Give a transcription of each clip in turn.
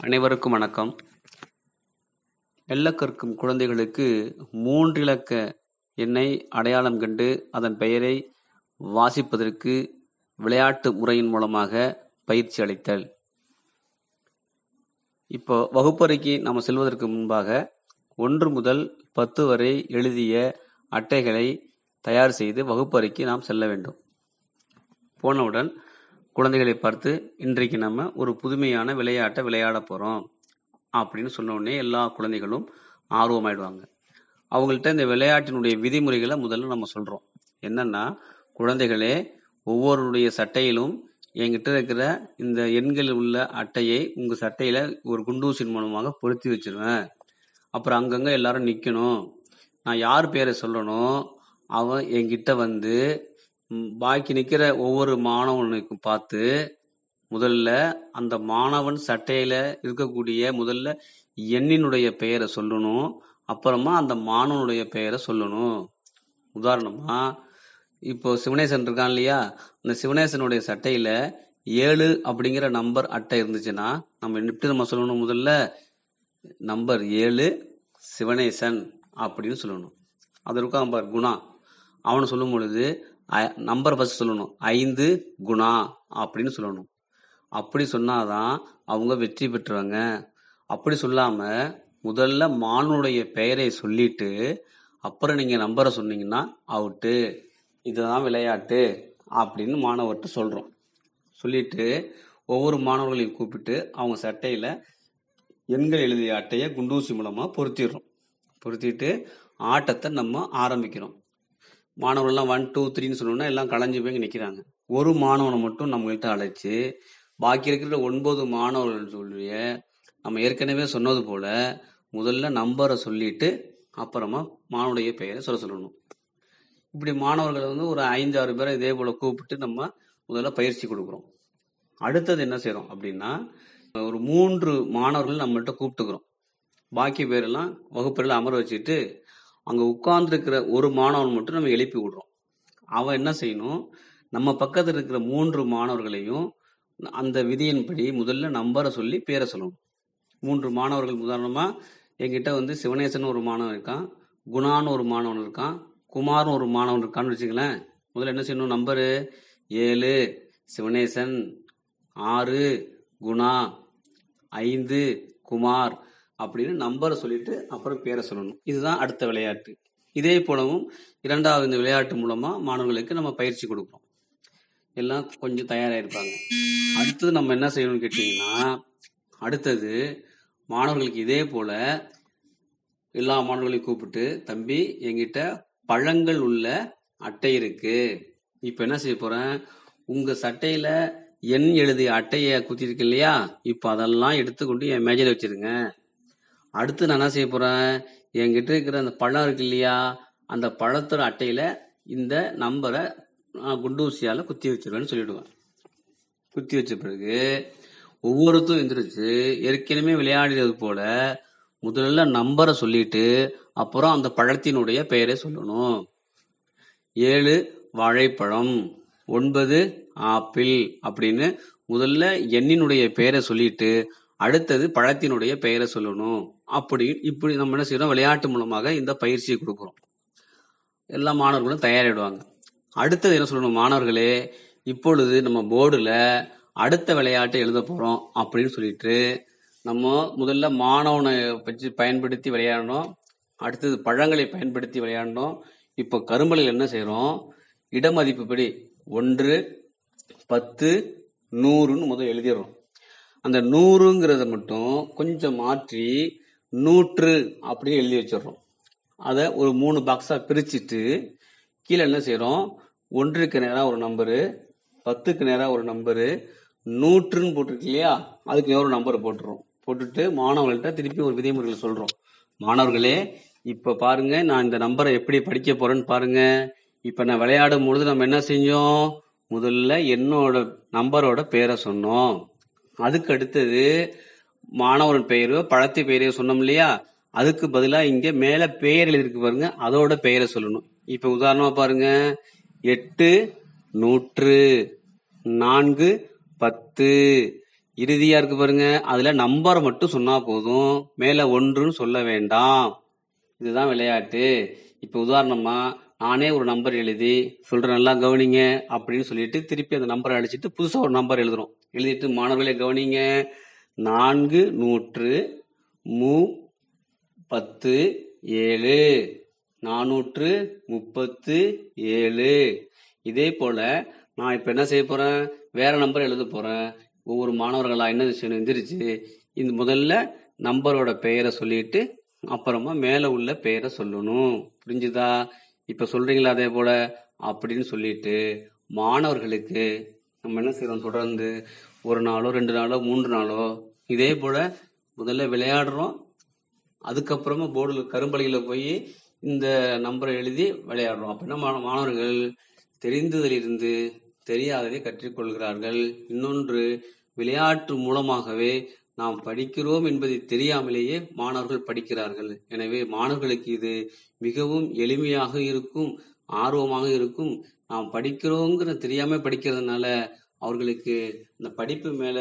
அனைவருக்கும் வணக்கம். எல்லக்கற்கும் குழந்தைகளுக்கு மூன்றிலக்க எண்ணை அடையாளம் கண்டு அதன் பெயரை வாசிப்பதற்கு விளையாட்டு முறையின் மூலமாக பயிற்சி அளித்தல். இப்போ வகுப்பறைக்கு நாம் செல்வதற்கு முன்பாக ஒன்று முதல் பத்து வரை எழுதிய அட்டைகளை தயார் செய்து வகுப்பறைக்கு நாம் செல்ல வேண்டும். போனவுடன் குழந்தைகளை பார்த்து இன்றைக்கு நம்ம ஒரு புதுமையான விளையாட்டை விளையாட போகிறோம் அப்படின்னு சொன்ன உடனே எல்லா குழந்தைகளும் ஆர்வமாயிடுவாங்க. அவங்கள்ட்ட இந்த விளையாட்டினுடைய விதிமுறைகளை முதல்ல நம்ம சொல்கிறோம் என்னன்னா குழந்தைகளே ஒவ்வொருடைய சட்டையிலும் என்கிட்ட இருக்கிற இந்த எண்கள் உள்ள அட்டையை உங்கள் சட்டையில் ஒரு குண்டூசின் மூலமாக பொருத்தி வச்சிருவேன். அப்புறம் அங்கங்கே எல்லாரும் நிற்கணும் நான் யார் பேரை சொல்லணும்? அவன் என்கிட்ட வந்து பாக்கி நிக்கிற ஒவ்வொரு மாணவனுக்கும் பார்த்து முதல்ல அந்த மாணவன் சட்டையில இருக்கக்கூடிய முதல்ல எண்ணினுடைய பெயரை சொல்லணும் அப்புறமா அந்த மாணவனுடைய பெயரை சொல்லணும். உதாரணமா இப்போ சிவனேசன் இருக்கான் இல்லையா? அந்த சிவனேசனுடைய சட்டையில ஏழு அப்படிங்கிற நம்பர் அட்டை இருந்துச்சுன்னா நம்ம எப்படி நம்ம சொல்லணும் முதல்ல? நம்பர் ஏழு சிவனேசன் அப்படின்னு சொல்லணும். அது இருக்கான் பார் குணா. அவனு சொல்லும் பொழுது நம்பர் ஃபர்ஸ்ட் சொல்லணும். ஐந்து குணா அப்படின்னு சொல்லணும். அப்படி சொன்னாதான் அவங்க வெற்றி பெற்றுவாங்க. அப்படி சொல்லாம முதல்ல மானுடைய பெயரை சொல்லிட்டு அப்புறம் நீங்க நம்பரை சொன்னீங்கன்னா அவுட்டு இதுதான் விளையாட்டு அப்படின்னு மாணவர்கிட்ட சொல்றோம். சொல்லிட்டு ஒவ்வொரு மாணவர்களையும் கூப்பிட்டு அவங்க சட்டையில எண்கள் எழுதிய அட்டையை குண்டூசி மூலமா பொருத்திடுறோம். பொருத்திட்டு ஆட்டத்தை நம்ம ஆரம்பிக்கிறோம். மாணவர்கள்லாம் ஒன் டூ த்ரீன்னு சொன்னோன்னா எல்லாம் களைஞ்சு போய் நிற்கிறாங்க ஒரு மாணவனை மட்டும் நம்மகிட்ட அழைச்சி பாக்கி இருக்கிற ஒன்பது மாணவர்கள் சொல்லிய நம்ம ஏற்கனவே சொன்னது போல முதல்ல நம்பரை சொல்லிட்டு அப்புறமா மாணவனுடைய பெயரை சொல்ல சொல்லணும். இப்படி மாணவர்களை வந்து ஒரு ஐந்து ஆறு பேரை இதே போல கூப்பிட்டு நம்ம முதல்ல பயிற்சி கொடுக்குறோம். அடுத்தது என்ன செய்யறோம் அப்படின்னா ஒரு மூன்று மாணவர்கள் நம்மகிட்ட கூப்பிட்டுக்கிறோம். பாக்கி பேரெல்லாம் வகுப்பறையில் அமர வச்சுட்டு அங்கே உட்கார்ந்துருக்கிற ஒரு மாணவன் மட்டும் நம்ம எழுப்பி விடுறோம். அவன் என்ன செய்யணும்? நம்ம பக்கத்தில் இருக்கிற மூன்று மாணவர்களையும் அந்த விதியின்படி முதல்ல நம்பரை சொல்லி பேரை சொல்லணும். மூன்று மாணவர்கள் உதாரணமாக என்கிட்ட வந்து சிவனேசன் ஒரு மாணவன் இருக்கான் குணான்னு ஒரு மாணவன் இருக்கான் குமார்னு ஒரு மாணவன் இருக்கான்னு வச்சுங்களேன் முதல்ல என்ன செய்யணும்? நம்பரு ஏழு சிவனேசன் ஆறு குணா ஐந்து குமார் அப்படின்னு நம்பரை சொல்லிட்டு அப்புறம் பேரை சொல்லணும். இதுதான் அடுத்த விளையாட்டு. இதே போலவும் இரண்டாவது இந்த விளையாட்டு மூலமா மாணவர்களுக்கு நம்ம பயிற்சி கொடுக்குறோம். எல்லாம் கொஞ்சம் தயாராகிருப்பாங்க அடுத்தது நம்ம என்ன செய்யணும்னு கேட்டிங்கன்னா அடுத்தது மாணவர்களுக்கு இதே போல எல்லா மாணவர்களையும் கூப்பிட்டு தம்பி என்கிட்ட பழங்கள் உள்ள அட்டை இருக்கு. இப்போ என்ன செய்ய போறேன்? உங்க சட்டையில எண் எழுதிய அட்டையை குத்திருக்கு இல்லையா? இப்போ அதெல்லாம் எடுத்துக்கொண்டு என் மேஜையில் வச்சிருங்க. அடுத்து நான் என்ன செய்ய போகிறேன் என்கிட்ட இருக்கிற அந்த பழம் இருக்கு இல்லையா? அந்த பழத்தோட அட்டையில் இந்த நம்பரை நான் குண்டூசியால குத்தி வச்சிருவேன்னு சொல்லிவிடுவேன் குத்தி வச்ச பிறகு ஒவ்வொருத்தரும் எந்திரிச்சு ஏற்கனவே விளையாடினது போல முதல்ல நம்பரை சொல்லிட்டு அப்புறம் அந்த பழத்தினுடைய பெயரை சொல்லணும். ஏழு வாழைப்பழம் ஒன்பது ஆப்பிள் அப்படின்னு முதல்ல எண்ணினுடைய பெயரை சொல்லிட்டு அடுத்தது பழத்தினுடைய பெயரை சொல்லணும். அப்படி இப்படி நம்ம என்ன செய்யறோம்? விளையாட்டு மூலமாக இந்த பயிற்சியை கொடுக்குறோம். எல்லா மாணவர்களும் தயாரிடுவாங்க அடுத்தது என்ன சொல்லணும்? மாணவர்களே இப்பொழுது நம்ம போர்டில் அடுத்த விளையாட்டை எழுத போகிறோம் அப்படின்னு சொல்லிட்டு நம்ம முதல்ல மாணவனை வச்சு பயன்படுத்தி விளையாடணும். அடுத்தது பழங்களை பயன்படுத்தி விளையாடணும். இப்போ கரும்பலையில் என்ன செய்றோம்? இடமதிப்புப்படி ஒன்று பத்து நூறுன்னு முதல் எழுதிடுறோம். அந்த நூறுங்கிறத மட்டும் கொஞ்சம் மாற்றி நூற்று அப்படின்னு எழுதி வச்சிடுறோம். அதை ஒரு மூணு பாக்ஸாக பிரிச்சுட்டு கீழே என்ன செய்கிறோம் ஒன்றுக்கு நேராக ஒரு நம்பரு பத்துக்கு நேராக ஒரு நம்பரு நூற்றுன்னு போட்டிருக்கு இல்லையா? அதுக்கு நேரம் ஒரு நம்பர் போட்டுறோம். போட்டுட்டு மாணவர்கள்ட்ட திருப்பி ஒரு விதிமுறைகளை சொல்கிறோம் மாணவர்களே இப்போ பாருங்க நான் இந்த நம்பரை எப்படி படிக்க போறேன்னு பாருங்க. இப்போ நான் விளையாடும் பொழுது நம்ம என்ன செஞ்சோம்? முதல்ல என்னோட நம்பரோட பேரை சொன்னோம். அதுக்கு அடுத்தது மாணவன் பெயரோ பழத்தை பெயரையோ சொன்னோம் இல்லையா? அதுக்கு பதிலா இங்க மேல பெயர் எழுதிருக்கு பாருங்க அதோட பெயரை சொல்லணும். இப்ப உதாரணமா பாருங்க எட்டு நூற்று நான்கு பத்து. இறுதியா இருக்கு பாருங்க அதுல நம்பர் மட்டும் சொன்னா போதும் மேல ஒன்றுன்னு சொல்ல வேண்டாம். இதுதான் விளையாட்டு. இப்ப உதாரணமா நானே ஒரு நம்பர் எழுதி சொல்ற நல்லா கவனிங்க அப்படின்னு சொல்லிட்டு திருப்பி அந்த நம்பரை அடிச்சிட்டு புதுசா ஒரு நம்பர் எழுதுறோம். எழுதிட்டு மாணவர்களே கவனிங்க நான்கு நூற்று மு பத்து ஏழு. நானூற்று முப்பத்து ஏழு. இதே போல நான் இப்போ என்ன செய்ய போறேன்? வேற நம்பர் எழுத போறேன். ஒவ்வொரு மாணவர்களா என்ன விஷயம் எந்திரிச்சு இந்த முதல்ல நம்பரோட பெயரை சொல்லிட்டு அப்புறமா மேலே உள்ள பெயரை சொல்லணும். புரிஞ்சுதா? இப்போ சொல்றீங்களா அதே போல? அப்படின்னு சொல்லிட்டு மாணவர்களுக்கு நம்ம என்ன செய்யறோம்? தொடர்ந்து ஒரு நாளோ ரெண்டு நாளோ மூன்று நாளோ இதே போல முதல்ல விளையாடுறோம். அதுக்கப்புறமா போர்டில் கரும்பலையில் போய் இந்த நம்பரை எழுதி விளையாடுறோம். அப்படின்னா மாணவர்கள் தெரிந்ததிலிருந்து தெரியாததை கற்றுக்கொள்கிறார்கள். இன்னொன்று விளையாட்டு மூலமாகவே நாம் படிக்கிறோம் என்பதை தெரியாமலேயே மாணவர்கள் படிக்கிறார்கள். எனவே மாணவர்களுக்கு இது மிகவும் எளிமையாக இருக்கும் ஆர்வமாக இருக்கும். நாம் படிக்கிறோங்கிற தெரியாம படிக்கிறதுனால அவர்களுக்கு இந்த படிப்பு மேல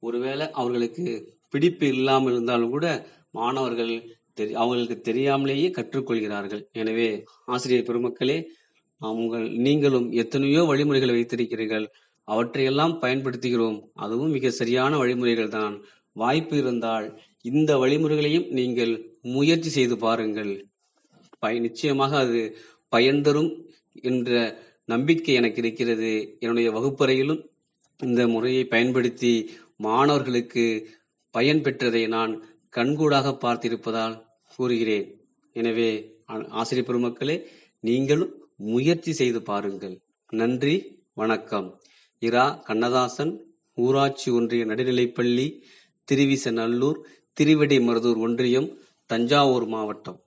ஒருவேளை அவர்களுக்கு பிடிப்பு இல்லாமல் இருந்தாலும் கூட மாணவர்கள் தெரி- அவர்களுக்கு தெரியாமலேயே கற்றுக்கொள்கிறார்கள். எனவே ஆசிரியர் பெருமக்களே உங்கள் நீங்களும் எத்தனையோ வழிமுறைகளை வைத்திருக்கிறீர்கள். அவற்றையெல்லாம் பயன்படுத்துகிறோம். அதுவும் மிக சரியான வழிமுறைகள் தான். வாய்ப்பு இருந்தால் இந்த வழிமுறைகளையும் நீங்கள் முயற்சி செய்து பாருங்கள். பய நிச்சயமாக அது பயன் தரும் என்ற நம்பிக்கை எனக்கு இருக்கிறது. என்னுடைய வகுப்பறையிலும் இந்த முறையை பயன்படுத்தி மாணவர்களுக்கு பயன் பெற்றதை நான் கண்கூடாக பார்த்திருப்பதால் கூறுகிறேன். எனவே ஆசிரியர் பெருமக்களே நீங்களும் முயற்சி செய்து பாருங்கள். நன்றி வணக்கம். இரா கண்ணதாசன் ஊராட்சி ஒன்றிய நடுநிலைப்பள்ளி திருவிசநல்லூர் திருவிடைமருதூர் ஒன்றியம் தஞ்சாவூர் மாவட்டம்.